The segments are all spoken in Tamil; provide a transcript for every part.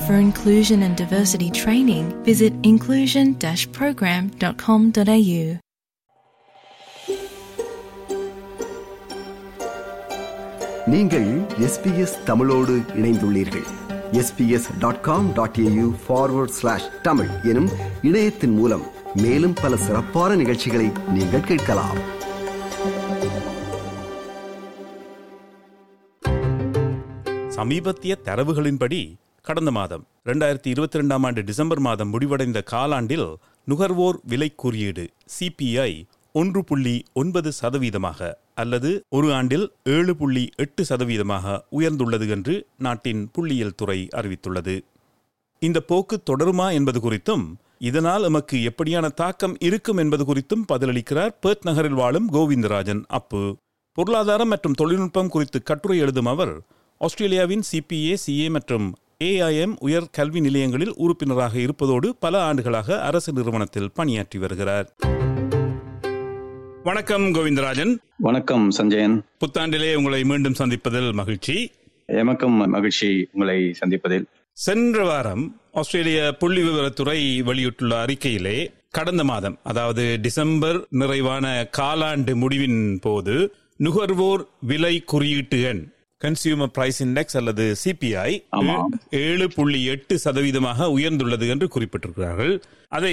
For inclusion and diversity training, visit inclusion-program.com.au. நீங்கள் எஸ்பிஎஸ் தமிழோடு இணைந்துள்ளீர்கள் SBS dot com dot AU forward slash Tamil எனும் இணையத்தின் மூலம் மேலும் பல சிறப்பான நிகழ்ச்சிகளை நீங்கள் கேட்கலாம் சமீபத்திய தரவுகளின்படி கடந்த மாதம் ரெண்டாயிரத்தி இருபத்தி ரெண்டாம் ஆண்டு டிசம்பர் மாதம் முடிவடைந்த காலாண்டில் நுகர்வோர் விலை குறியீடு சிபிஐ ஒன்று புள்ளி ஒன்பது சதவீதமாக அல்லது ஒரு ஆண்டில் ஏழு புள்ளி எட்டு சதவீதமாக உயர்ந்துள்ளது என்று நாட்டின் புள்ளியியல் துறை அறிவித்துள்ளது. இந்த போக்கு தொடருமா என்பது குறித்தும் இதனால் எமக்கு எப்படியான தாக்கம் இருக்கும் என்பது குறித்தும் பதிலளிக்கிறார் பேர்த் நகரில் வாழும் கோவிந்தராஜன் அப்பு. பொருளாதாரம் மற்றும் தொழில்நுட்பம் குறித்து கட்டுரை எழுதும் அவர் ஆஸ்திரேலியாவின் சிபிஏ சிஏ மற்றும் ஏஐஎம் உயர் கல்வி நிலையங்களில் உறுப்பினராக இருப்பதோடு பல ஆண்டுகளாக அரசு நிறுவனத்தில் பணியாற்றி வருகிறார். வணக்கம் கோவிந்தராஜன். வணக்கம் சஞ்சயன். புத்தாண்டிலே உங்களை மீண்டும் சந்திப்பதில் மகிழ்ச்சி. எமக்கும் மகிழ்ச்சி உங்களை சந்திப்பதில். சென்ற வாரம் ஆஸ்திரேலிய புள்ளி விவரத்துறை வெளியிட்டுள்ள அறிக்கையிலே கடந்த மாதம் அதாவது டிசம்பர் நிறைவான காலாண்டு முடிவின் போது நுகர்வோர் விலை குறியீட்டு எண் கன்சியூமர் பிரைஸ் இண்டெக்ஸ் அல்லது சிபிஐ. ஏழு புள்ளி எட்டு சதவீதமாக உயர்ந்துள்ளது என்று குறிப்பிட்டிருக்கிறார்கள். அதை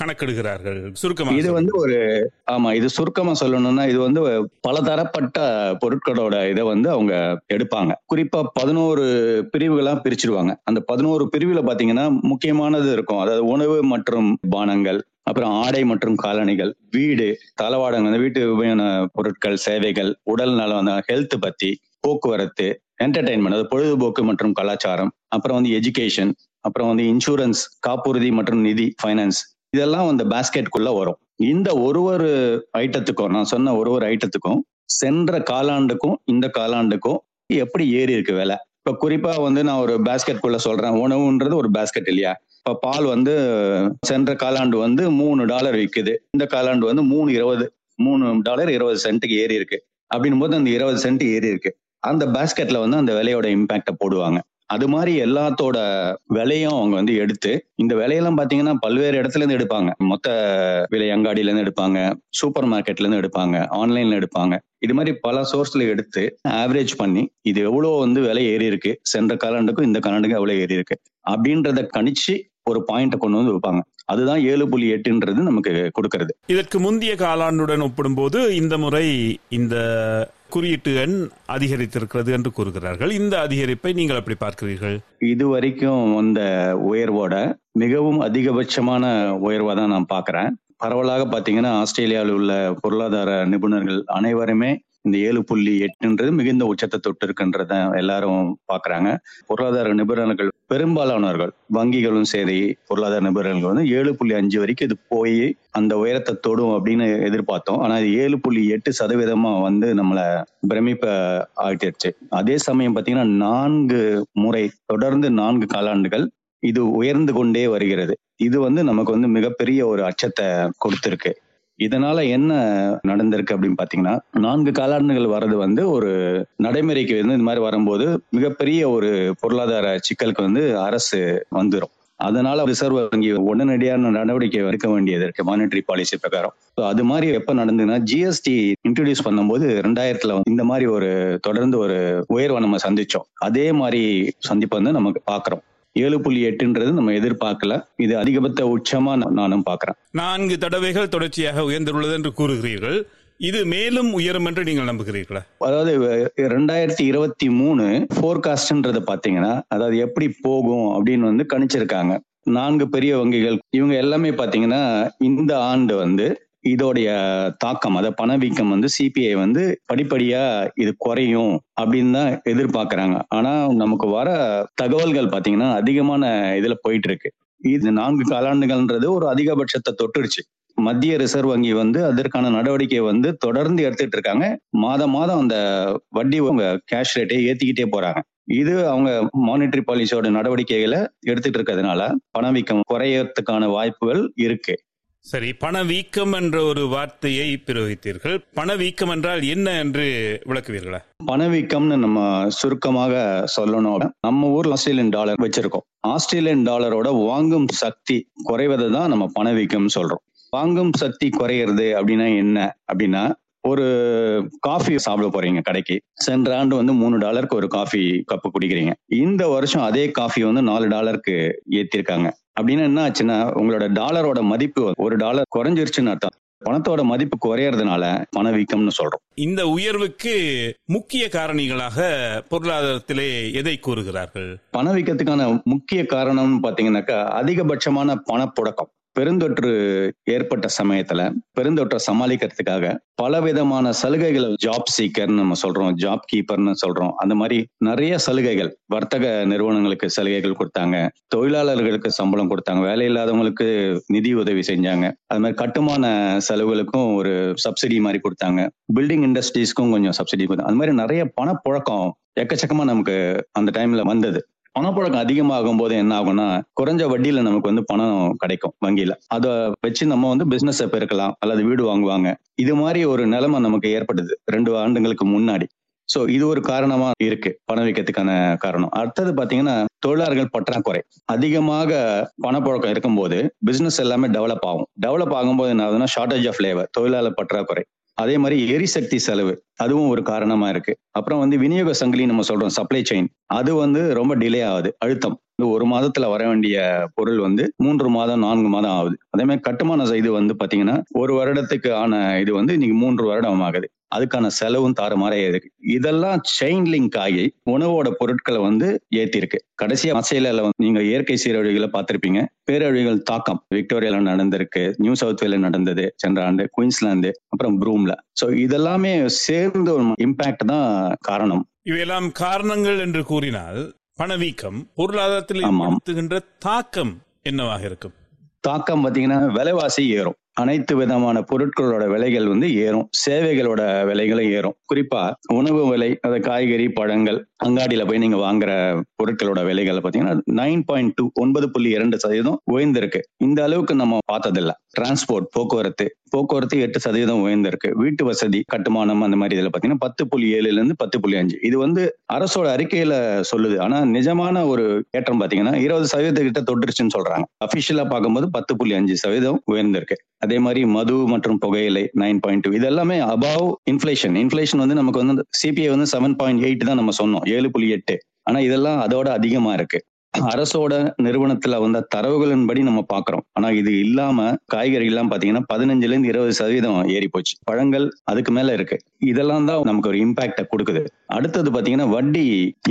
கணக்கெடுகிறார்கள்? சுருக்கமாக இது வந்து ஒரு ஆமா இது சுருக்கமா சொல்லணும்னா இது வந்து பலதரப்பட்ட பொருட்களோட இதை வந்து அவங்க எடுப்பாங்க. குறிப்பா பதினோரு பிரிவுகளா பிரிச்சிருவாங்க. அந்த பதினோரு பிரிவுல பாத்தீங்கன்னா முக்கியமானது இருக்கும். அதாவது உணவு மற்றும் பானங்கள் அப்புறம் ஆடை மற்றும் காலணிகள் வீடு தளவாடங்கள் வீட்டு உபயோக பொருட்கள் சேவைகள் உடல் நலம் ஹெல்த் பத்தி போக்குவரத்து என்டர்டைன்மெண்ட் அது பொழுதுபோக்கு மற்றும் கலாச்சாரம் அப்புறம் வந்து எஜுகேஷன் அப்புறம் வந்து இன்சூரன்ஸ் காப்புறுதி மற்றும் நிதி ஃபைனான்ஸ் இதெல்லாம் அந்த பேஸ்கெட்குள்ள வரும். இந்த ஒரு ஒரு ஐட்டத்துக்கும் நான் சொன்ன ஒரு ஒரு ஐட்டத்துக்கும் சென்ற காலாண்டுக்கும் இந்த காலாண்டுக்கும் எப்படி ஏறி இருக்கு விலை? இப்ப குறிப்பா வந்து நான் ஒரு பேஸ்கெட்குள்ள சொல்றேன் உணவுன்றது ஒரு பேஸ்கெட் இல்லையா? இப்ப பால் வந்து சென்ற காலாண்டு வந்து மூணு டாலர் விற்குது இந்த காலாண்டு வந்து மூணு இருபது மூணு டாலர் இருபது சென்ட்டுக்கு ஏறி இருக்கு. அப்படின் போது அந்த இருபது சென்ட் ஏறி இருக்கு. அந்த பேஸ்கெட்ல வந்து அந்த விலையோட இம்பாக்ட போடுவாங்க. அது மாதிரி எல்லாத்தோட விலையும் அவங்க வந்து எடுத்து இந்த விலையெல்லாம் பாத்தீங்கன்னா பல்வேறு இடத்துல இருந்து எடுப்பாங்க. மொத்த விலை அங்காடியில இருந்து எடுப்பாங்க சூப்பர் மார்க்கெட்ல இருந்து எடுப்பாங்க ஆன்லைன்ல எடுப்பாங்க. இது மாதிரி பல சோர்ஸ்ல எடுத்து ஆவரேஜ் பண்ணி இது எவ்வளவு வந்து விலை ஏறி இருக்கு சென்ற காலாண்டுக்கும் இந்த காலாண்டுக்கும் எவ்வளவு ஏறி இருக்கு அப்படின்றத கணிச்சு ஒரு பாயிண்ட்டை கொண்டு வந்து வைப்பாங்க அதுதான் ஏழு புள்ளி எட்டுன்றது நமக்கு கொடுக்கறது. இதற்கு முந்தைய காலாண்டுடன் ஒப்பிடும்போது இந்த முறை இந்த குறியீட்டு எண் அதிகரித்திருக்கிறது என்று கூறுகிறார்கள். இந்த அதிகரிப்பை நீங்கள் எப்படி பார்க்கிறீர்கள்? இது வரைக்கும் வந்த உயர்வோட மிகவும் அதிகபட்சமான உயர்வா தான் நான் பாக்குறேன் பரவலாக பாத்தீங்கன்னா ஆஸ்திரேலியாவில் உள்ள பொருளாதார நிபுணர்கள் அனைவருமே இந்த ஏழு புள்ளி எட்டுன்றது மிகுந்த உச்சத்தை தொட்டு இருக்குன்றத எல்லாரும் பாக்குறாங்க பொருளாதார நிபுணர்கள் பெரும்பாலானவர்கள் வங்கிகளும் சரி பொருளாதார நிபுணர்கள் வந்து ஏழு புள்ளி அஞ்சு வரைக்கும் இது போய் அந்த உயரத்தை தொடும் அப்படின்னு எதிர்பார்த்தோம். ஆனா இது ஏழு புள்ளி எட்டு சதவீதமா வந்து நம்மள பிரமிப்ப ஆகிடுச்சு அதே சமயம் பாத்தீங்கன்னா நான்கு முறை தொடர்ந்து நான்கு காலாண்டுகள் இது உயர்ந்து கொண்டே வருகிறது. இது வந்து நமக்கு வந்து மிகப்பெரிய ஒரு அச்சத்தை கொடுத்திருக்கு. இதனால என்ன நடந்திருக்கு அப்படின்னு பாத்தீங்கன்னா நான்கு காலாண்டுகள் வர்றது வந்து ஒரு நடைமுறைக்கு வந்து இந்த மாதிரி வரும்போது மிகப்பெரிய ஒரு பொருளாதார சிக்கலுக்கு வந்து அரசு வந்துடும் அதனால ரிசர்வ் வங்கி உடனடியான நடவடிக்கை எடுக்க வேண்டியது இருக்கு மானிட்டரி பாலிசி பிரகாரம். அது மாதிரி எப்ப நடந்ததுன்னா ஜிஎஸ்டி இன்ட்ரடியூஸ் பண்ணும்போது ரெண்டாயிரத்துல இந்த மாதிரி ஒரு தொடர்ந்து ஒரு உயர்வை நம்ம சந்திச்சோம். அதே மாதிரி சந்திப்பு வந்து நமக்கு பாக்குறோம். ஏழு புள்ளி எட்டுன்றது நம்ம எதிர்பார்க்கல. இது அதிகபட்ச உச்சமா நான் நானும் பாக்குறேன். நான்கு தடவைகள் தொடர்ச்சியாக உயர்ந்துள்ளது என்று கூறுகிறீர்கள். இது மேலும் உயரும் என்று நீங்கள் நம்புகிறீர்களா? அதாவது ரெண்டாயிரத்தி இருபத்தி மூணு போர்காஸ்ட்ன்றத பாத்தீங்கன்னா அதாவது எப்படி போகும் அப்படின்னு வந்து கணிச்சிருக்காங்க. நான்கு பெரிய வங்கிகள் இவங்க எல்லாமே பாத்தீங்கன்னா இந்த ஆண்டு வந்து இதோடைய தாக்கம் அதை பணவீக்கம் வந்து சிபிஐ வந்து படிப்படியா இது குறையும் அப்படின்னு தான் எதிர்பார்க்கறாங்க. ஆனா நமக்கு வர தகவல்கள் பாத்தீங்கன்னா அதிகமான இதுல போயிட்டு இருக்கு இது நான்கு காலாண்டுகள்ன்றது ஒரு அதிகபட்சத்தை தொட்டுருச்சு மத்திய ரிசர்வ் வங்கி வந்து அதற்கான நடவடிக்கையை வந்து தொடர்ந்து எடுத்துட்டு இருக்காங்க மாதம் மாதம் அந்த வட்டி உங்க கேஷ் ரேட்டை ஏத்திக்கிட்டே போறாங்க. இது அவங்க மானிட்டரி பாலிசியோட நடவடிக்கைகளை எடுத்துட்டு இருக்கிறதுனால பணவீக்கம் குறையறதுக்கான வாய்ப்புகள் இருக்கு. சரி பணவீக்கம் என்ற ஒரு வார்த்தையை பிரயோகித்தீர்கள். பணவீக்கம் என்றால் என்ன என்று விளக்குவீர்களா? பணவீக்கம்னு நம்ம சுருக்கமாக சொல்லணும் நம்ம ஊர்ல ஆஸ்திரேலியன் டாலர் வச்சிருக்கோம். ஆஸ்திரேலியன் டாலரோட வாங்கும் சக்தி குறைவதை தான் நம்ம பணவீக்கம் சொல்றோம். வாங்கும் சக்தி குறையிறது அப்படின்னா என்ன? அப்படின்னா ஒரு காஃபி சாப்பிட போறீங்க கடைக்கு. சென்ற ஆண்டு வந்து மூணு டாலருக்கு ஒரு காஃபி கப்பு குடிக்கிறீங்க. இந்த வருஷம் அதே காஃபி வந்து நாலு டாலருக்கு ஏத்திருக்காங்க. அப்படின்னா என்ன ஆச்சுன்னா உங்களோட டாலரோட மதிப்பு ஒரு டாலர் குறைஞ்சிருச்சுன்னு அர்த்தம். பணத்தோட மதிப்பு குறையறதுனால பணவீக்கம்னு சொல்றோம். இந்த உயர்வுக்கு முக்கிய காரணிகளாக பொருளாதாரத்திலே எதை கூறுகிறார்கள்? பணவீக்கத்துக்கான முக்கிய காரணம்னு பாத்தீங்கன்னாக்கா அதிகபட்சமான பணப்புழக்கம். பெருந்தொற்று ஏற்பட்ட சமயத்துல பெருந்தொற்றை சமாளிக்கிறதுக்காக பல விதமான சலுகைகள் ஜாப் சீக்கர்னு நம்ம சொல்றோம் ஜாப் கீப்பர்னு சொல்றோம். அந்த மாதிரி நிறைய சலுகைகள் வர்த்தக நிறுவனங்களுக்கு சலுகைகள் கொடுத்தாங்க. தொழிலாளர்களுக்கு சம்பளம் கொடுத்தாங்க. வேலை இல்லாதவங்களுக்கு நிதி உதவி செஞ்சாங்க. அது மாதிரி கட்டுமான செலவுகளுக்கும் ஒரு சப்சிடி மாதிரி கொடுத்தாங்க. பில்டிங் இண்டஸ்ட்ரீஸ்க்கும் கொஞ்சம் சப்சிடி கொடுத்தாங்க. அது மாதிரி நிறைய பணப்புழக்கம் எக்கச்சக்கமா நமக்கு அந்த டைம்ல வந்தது. பணப்புழக்கம் அதிகமாகும் போது என்ன ஆகும்னா குறைஞ்ச வட்டியில நமக்கு வந்து பணம் கிடைக்கும் வங்கியில. அதை வச்சு நம்ம வந்து பிசினஸ் பெருக்கலாம் அல்லது வீடு வாங்குவாங்க. இது மாதிரி ஒரு நிலைமை நமக்கு ஏற்பட்டது ரெண்டு ஆண்டுகளுக்கு முன்னாடி. சோ இது ஒரு காரணமா இருக்கு பணவீக்கத்துக்கான காரணம். அடுத்தது பாத்தீங்கன்னா தொழிலாளர்கள் பற்றாக்குறை. அதிகமாக பணப்புழக்கம் இருக்கும்போது பிசினஸ் எல்லாமே டெவலப் ஆகும். டெவலப் ஆகும்போது என்ன ஆகுதுன்னா ஷார்டேஜ் ஆஃப் லேபர் தொழிலாளர் பற்றாக்குறை. அதே மாதிரி எரிசக்தி செலவு அதுவும் ஒரு காரணமா இருக்கு. அப்புறம் வந்து விநியோக சங்கிலி நம்ம சொல்றோம் சப்ளை செயின் அது வந்து ரொம்ப டிலே ஆகுது அழுத்தம். ஒரு மாதத்துல வர வேண்டிய பொருள் வந்து மூன்று மாதம் நான்கு மாதம் ஆகுது. அதே மாதிரி கட்டுமான இது வந்து பாத்தீங்கன்னா ஒரு வருடத்துக்கு ஆன இது வந்து இன்னைக்கு மூன்று வருடம் ஆகுது. அதுக்கான செலவும் தாறுமாறே இருக்கு. இதெல்லாம் செயின் லிங்க் ஆகி உணவோட பொருட்களை வந்து ஏத்திருக்கு. கடைசியா வந்து நீங்க இயற்கை சீரழிவுகளை பார்த்திருப்பீங்க. பேரழிவுகள் தாக்கம். விக்டோரியால நடந்திருக்கு. நியூ சவுத் வேல நடந்தது சென்ற ஆண்டு குயின்ஸ்லாந்து அப்புறம் ப்ரூம்ல. சோ இதெல்லாமே சேர்ந்த ஒரு இம்பாக்ட் தான் காரணம். இவையெல்லாம் காரணங்கள் என்று கூறினால் பணவீக்கம் பொருளாதாரத்தில். ஏற்படுத்துகின்ற தாக்கம் என்னவாக இருக்கும்? தாக்கம் பாத்தீங்கன்னா விலைவாசி ஏறும். அனைத்து விதமான பொருட்களோட விலைகள் வந்து ஏறும். சேவைகளோட விலைகளும் ஏறும். குறிப்பா உணவு விலை அது காய்கறி பழங்கள் அங்காடியில போய் நீங்க வாங்குற பொருட்களோட விலைகள் பாத்தீங்கன்னா நைன் பாயிண்ட் டூ ஒன்பது புள்ளி இரண்டு சதவீதம் உயர்ந்திருக்கு. இந்த அளவுக்கு நம்ம பார்த்ததில்ல. டிரான்ஸ்போர்ட் போக்குவரத்து போக்குவரத்து எட்டு சதவீதம் உயர்ந்திருக்கு. வீட்டு வசதி கட்டுமானம் அந்த மாதிரி இதுல பாத்தீங்கன்னா பத்து புள்ளி ஏழுல இருந்து பத்து புள்ளி அஞ்சு. இது வந்து அரசோட அறிக்கையில சொல்லுது. ஆனா நிஜமான ஒரு ஏற்றம் பாத்தீங்கன்னா இருபது சதவீதத்துக்கிட்ட தொட்டுருச்சுன்னு சொல்றாங்க. அபிஷியலா பார்க்கும்போது பத்து புள்ளி அஞ்சு சதவீதம் உயர்ந்திருக்கு. அதே மாதிரி மது மற்றும் புகையிலை நைன் பாயிண்ட் டூ இது எல்லாமே அபவ் இன்ஃபிளேஷன் இன்ஃபிளேஷன் வந்து நமக்கு வந்து சிபிஐ வந்து செவன் பாயிண்ட் எயிட் தான் நம்ம சொன்னோம். ஏழு புள்ளி எட்டு. ஆனா இதெல்லாம் அதோட அதிகமா இருக்கு. அரசோட நிறுவனத்துல வந்த தரவுகளின்படி நம்ம பாக்குறோம். ஆனா இது இல்லாம காய்கறி எல்லாம் பாத்தீங்கன்னா பதினஞ்சுல இருந்து இருபது சதவீதம் ஏறி போச்சு. பழங்கள் அதுக்கு மேல இருக்கு. இதெல்லாம் தான் நமக்கு ஒரு இம்பாக்ட கொடுக்குது. அடுத்தது பாத்தீங்கன்னா வட்டி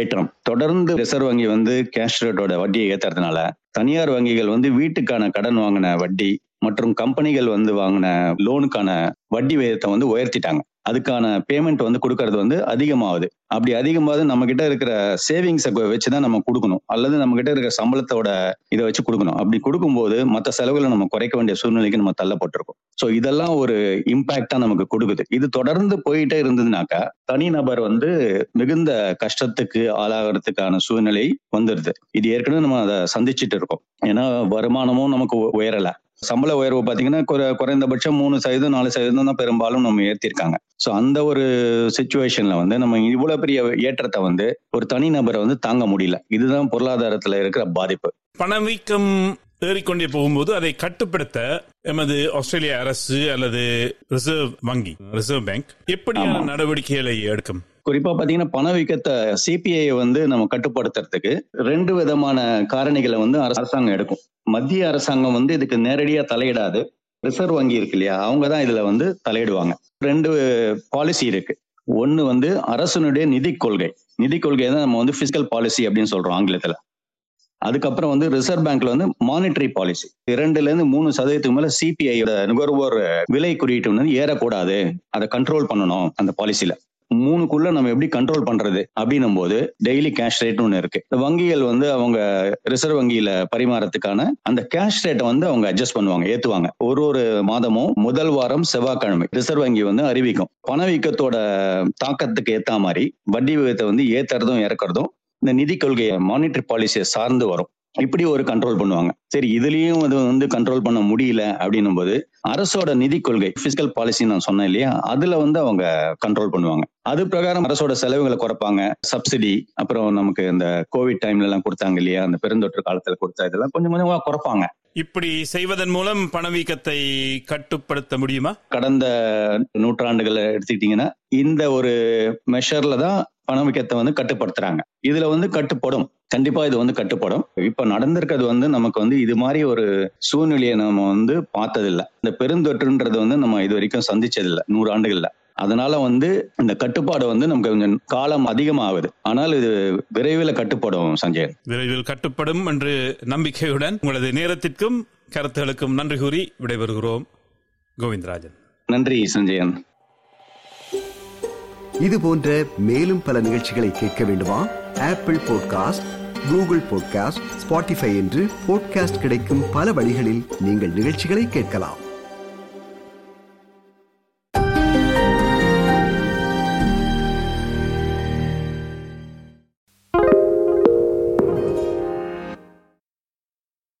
ஏற்றம். தொடர்ந்து ரிசர்வ் வங்கி வந்து கேஷ் ரேட்டோட வட்டியை ஏத்துறதுனால தனியார் வங்கிகள் வந்து வீட்டுக்கான கடன் வாங்கின வட்டி மற்றும் கம்பெனிகள் வந்து வாங்கின லோனுக்கான வட்டி விகிதத்தை வந்து உயர்த்திட்டாங்க. அதுக்கான பேமெண்ட் வந்து கொடுக்கறது வந்து அதிகமாகுது. அப்படி அதிகமாவது நம்ம கிட்ட இருக்கிற சேவிங்ஸை வச்சுதான் நம்ம கொடுக்கணும். அல்லது நம்ம கிட்ட இருக்கிற சம்பளத்தோட இதை வச்சு கொடுக்கணும். அப்படி கொடுக்கும்போது மற்ற செலவுகளை நம்ம குறைக்க வேண்டிய சூழ்நிலைக்கு நம்ம தள்ளப்பட்டிருக்கோம். ஸோ இதெல்லாம் ஒரு இம்பாக்டா நமக்கு கொடுக்குது. இது தொடர்ந்து போயிட்டே இருந்ததுனாக்கா தனிநபர் வந்து மிகுந்த கஷ்டத்துக்கு ஆளாகிறதுக்கான சூழ்நிலை வந்துடுது. இது ஏற்கனவே நம்ம அதை சந்திச்சுட்டு இருக்கோம். ஏன்னா வருமானமும் நமக்கு உயரல. சம்பள உயர்வு பாத்தீங்கன்னா குறை- குறைந்தபட்சம் மூணு சதவீதம் நாலு சதவீதம் தான் பெரும்பாலும் நம்ம ஏத்திருக்காங்க. சோ அந்த ஒரு சுச்சுவேஷன்ல வந்து நம்ம இவ்வளவு பெரிய ஏற்றத்தை வந்து ஒரு தனிநபரை வந்து தாங்க முடியல. இதுதான் பொருளாதாரத்துல இருக்கிற பாதிப்பு. பணவீக்கம் ஏறிக்கொண்டே போகும்போது அதை கட்டுப்படுத்த எமது ஆஸ்திரேலிய அரசு அல்லது ரிசர்வ் வங்கி ரிசர்வ் பேங்க் எப்படியான ஆமா. நடவடிக்கைகளை எடுக்கும்? குறிப்பா பாத்தீங்கன்னா பணவீக்கத்தை சிபிஐ வந்து நம்ம கட்டுப்படுத்துறதுக்கு ரெண்டு விதமான காரணிகளை வந்து அரசாங்கம் எடுக்கும். மத்திய அரசாங்கம் வந்து இதுக்கு நேரடியா தலையிடாது. ரிசர்வ் வங்கி இருக்கு இல்லையா? அவங்க தான் இதுல வந்து தலையிடுவாங்க. ரெண்டு பாலிசி இருக்கு. ஒன்று வந்து அரசனுடைய நிதி கொள்கை. நிதி கொள்கை தான் நம்ம வந்து பிசிக்கல் பாலிசி அப்படின்னு சொல்றோம் ஆங்கிலத்துல. அதுக்கப்புறம் வந்து ரிசர்வ் பேங்க்ல வந்து மானிட்டரி பாலிசி இரண்டுல இருந்து மூணு சதவீதத்துக்கு மேல சிபிஐயோட நுகர்வோர் விலை குறியீட்டு வந்து ஏறக்கூடாது. அதை கண்ட்ரோல் பண்ணணும் அந்த பாலிசில மூணுக்குள்ள நம்ம எப்படி கண்ட்ரோல் பண்றது அப்படின்னும் போது டெய்லி கேஷ் ரேட்னு ஒன்று இருக்கு. இந்த வங்கிகள் வந்து அவங்க ரிசர்வ் வங்கியில பரிமாறத்துக்கான அந்த கேஷ் ரேட்டை வந்து அவங்க அட்ஜஸ்ட் பண்ணுவாங்க ஏத்துவாங்க. ஒரு ஒரு மாதமும் முதல் வாரம் செவ்வாய்க்கிழமை ரிசர்வ் வங்கி வந்து அறிவிக்கும். பணவீக்கத்தோட தாக்கத்துக்கு ஏத்த மாதிரி வட்டி விகிதத்தை வந்து ஏத்துறதும் இறக்குறதும் இந்த நிதி கொள்கையை மானிட்டரி பாலிசியை சார்ந்து வரும். இப்படி ஒரு கண்ட்ரோல் பண்ணுவாங்க. சரி இதுலயும் அது வந்து கண்ட்ரோல் பண்ண முடியல அப்படின்னும் போது அரசோட நிதி கொள்கை பிசிக்கல் பாலிசி நான் சொன்னேன் இல்லையா? அதுல வந்து அவங்க கண்ட்ரோல் பண்ணுவாங்க. அது பிரகாரம் அரசோட செலவுகளை குறைப்பாங்க. சப்சிடி அப்புறம் நமக்கு இந்த கோவிட் டைம்ல எல்லாம் கொடுத்தாங்க இல்லையா? அந்த பெருந்தொற்று காலத்துல கொடுத்தா இதெல்லாம் கொஞ்சம் கொஞ்சமா குறைப்பாங்க. இப்படி செய்வதன் மூலம் பணவீக்கத்தை கட்டுப்படுத்த முடியுமா? கடந்த நூற்றாண்டுகளை எடுத்துக்கிட்டீங்கன்னா இந்த ஒரு மெஷர்ல தான் பணவீக்கத்தை வந்து கட்டுப்படுத்துறாங்க. இதுல வந்து கட்டுப்படும். கண்டிப்பா இது வந்து கட்டுப்படும். இப்ப நடந்திருக்கிறது வந்து நமக்கு வந்து இது மாதிரி ஒரு சூழ்நிலையை நம்ம வந்து பார்த்ததில்லை. இந்த பெருந்தொற்றுன்றது வந்து நம்ம இது வரைக்கும் சந்திச்சதில்லை. நூறு ஆண்டுகள்ல அதனால வந்து இந்த கட்டுப்பாடு வந்து நமக்கு கொஞ்சம் காலம் அதிகமாகுது. ஆனால் இது விரைவில் கட்டுப்படும் சஞ்சய். விரைவில் கட்டுப்படும் என்று நம்பிக்கையுடன் உங்களது நேரத்திற்கும் கருத்துகளுக்கும் நன்றி கூறி விடைபெறுகிறோம். கோவிந்தராஜன். நன்றி சஞ்சயன். இது போன்ற மேலும் பல நிகழ்ச்சிகளை கேட்க வேண்டுமா? Apple podcast Google podcast Spotify என்று பாட்காஸ்ட் கிடைக்கும் பல வழிகளில் நீங்கள் நிகழ்ச்சிகளை கேட்கலாம்.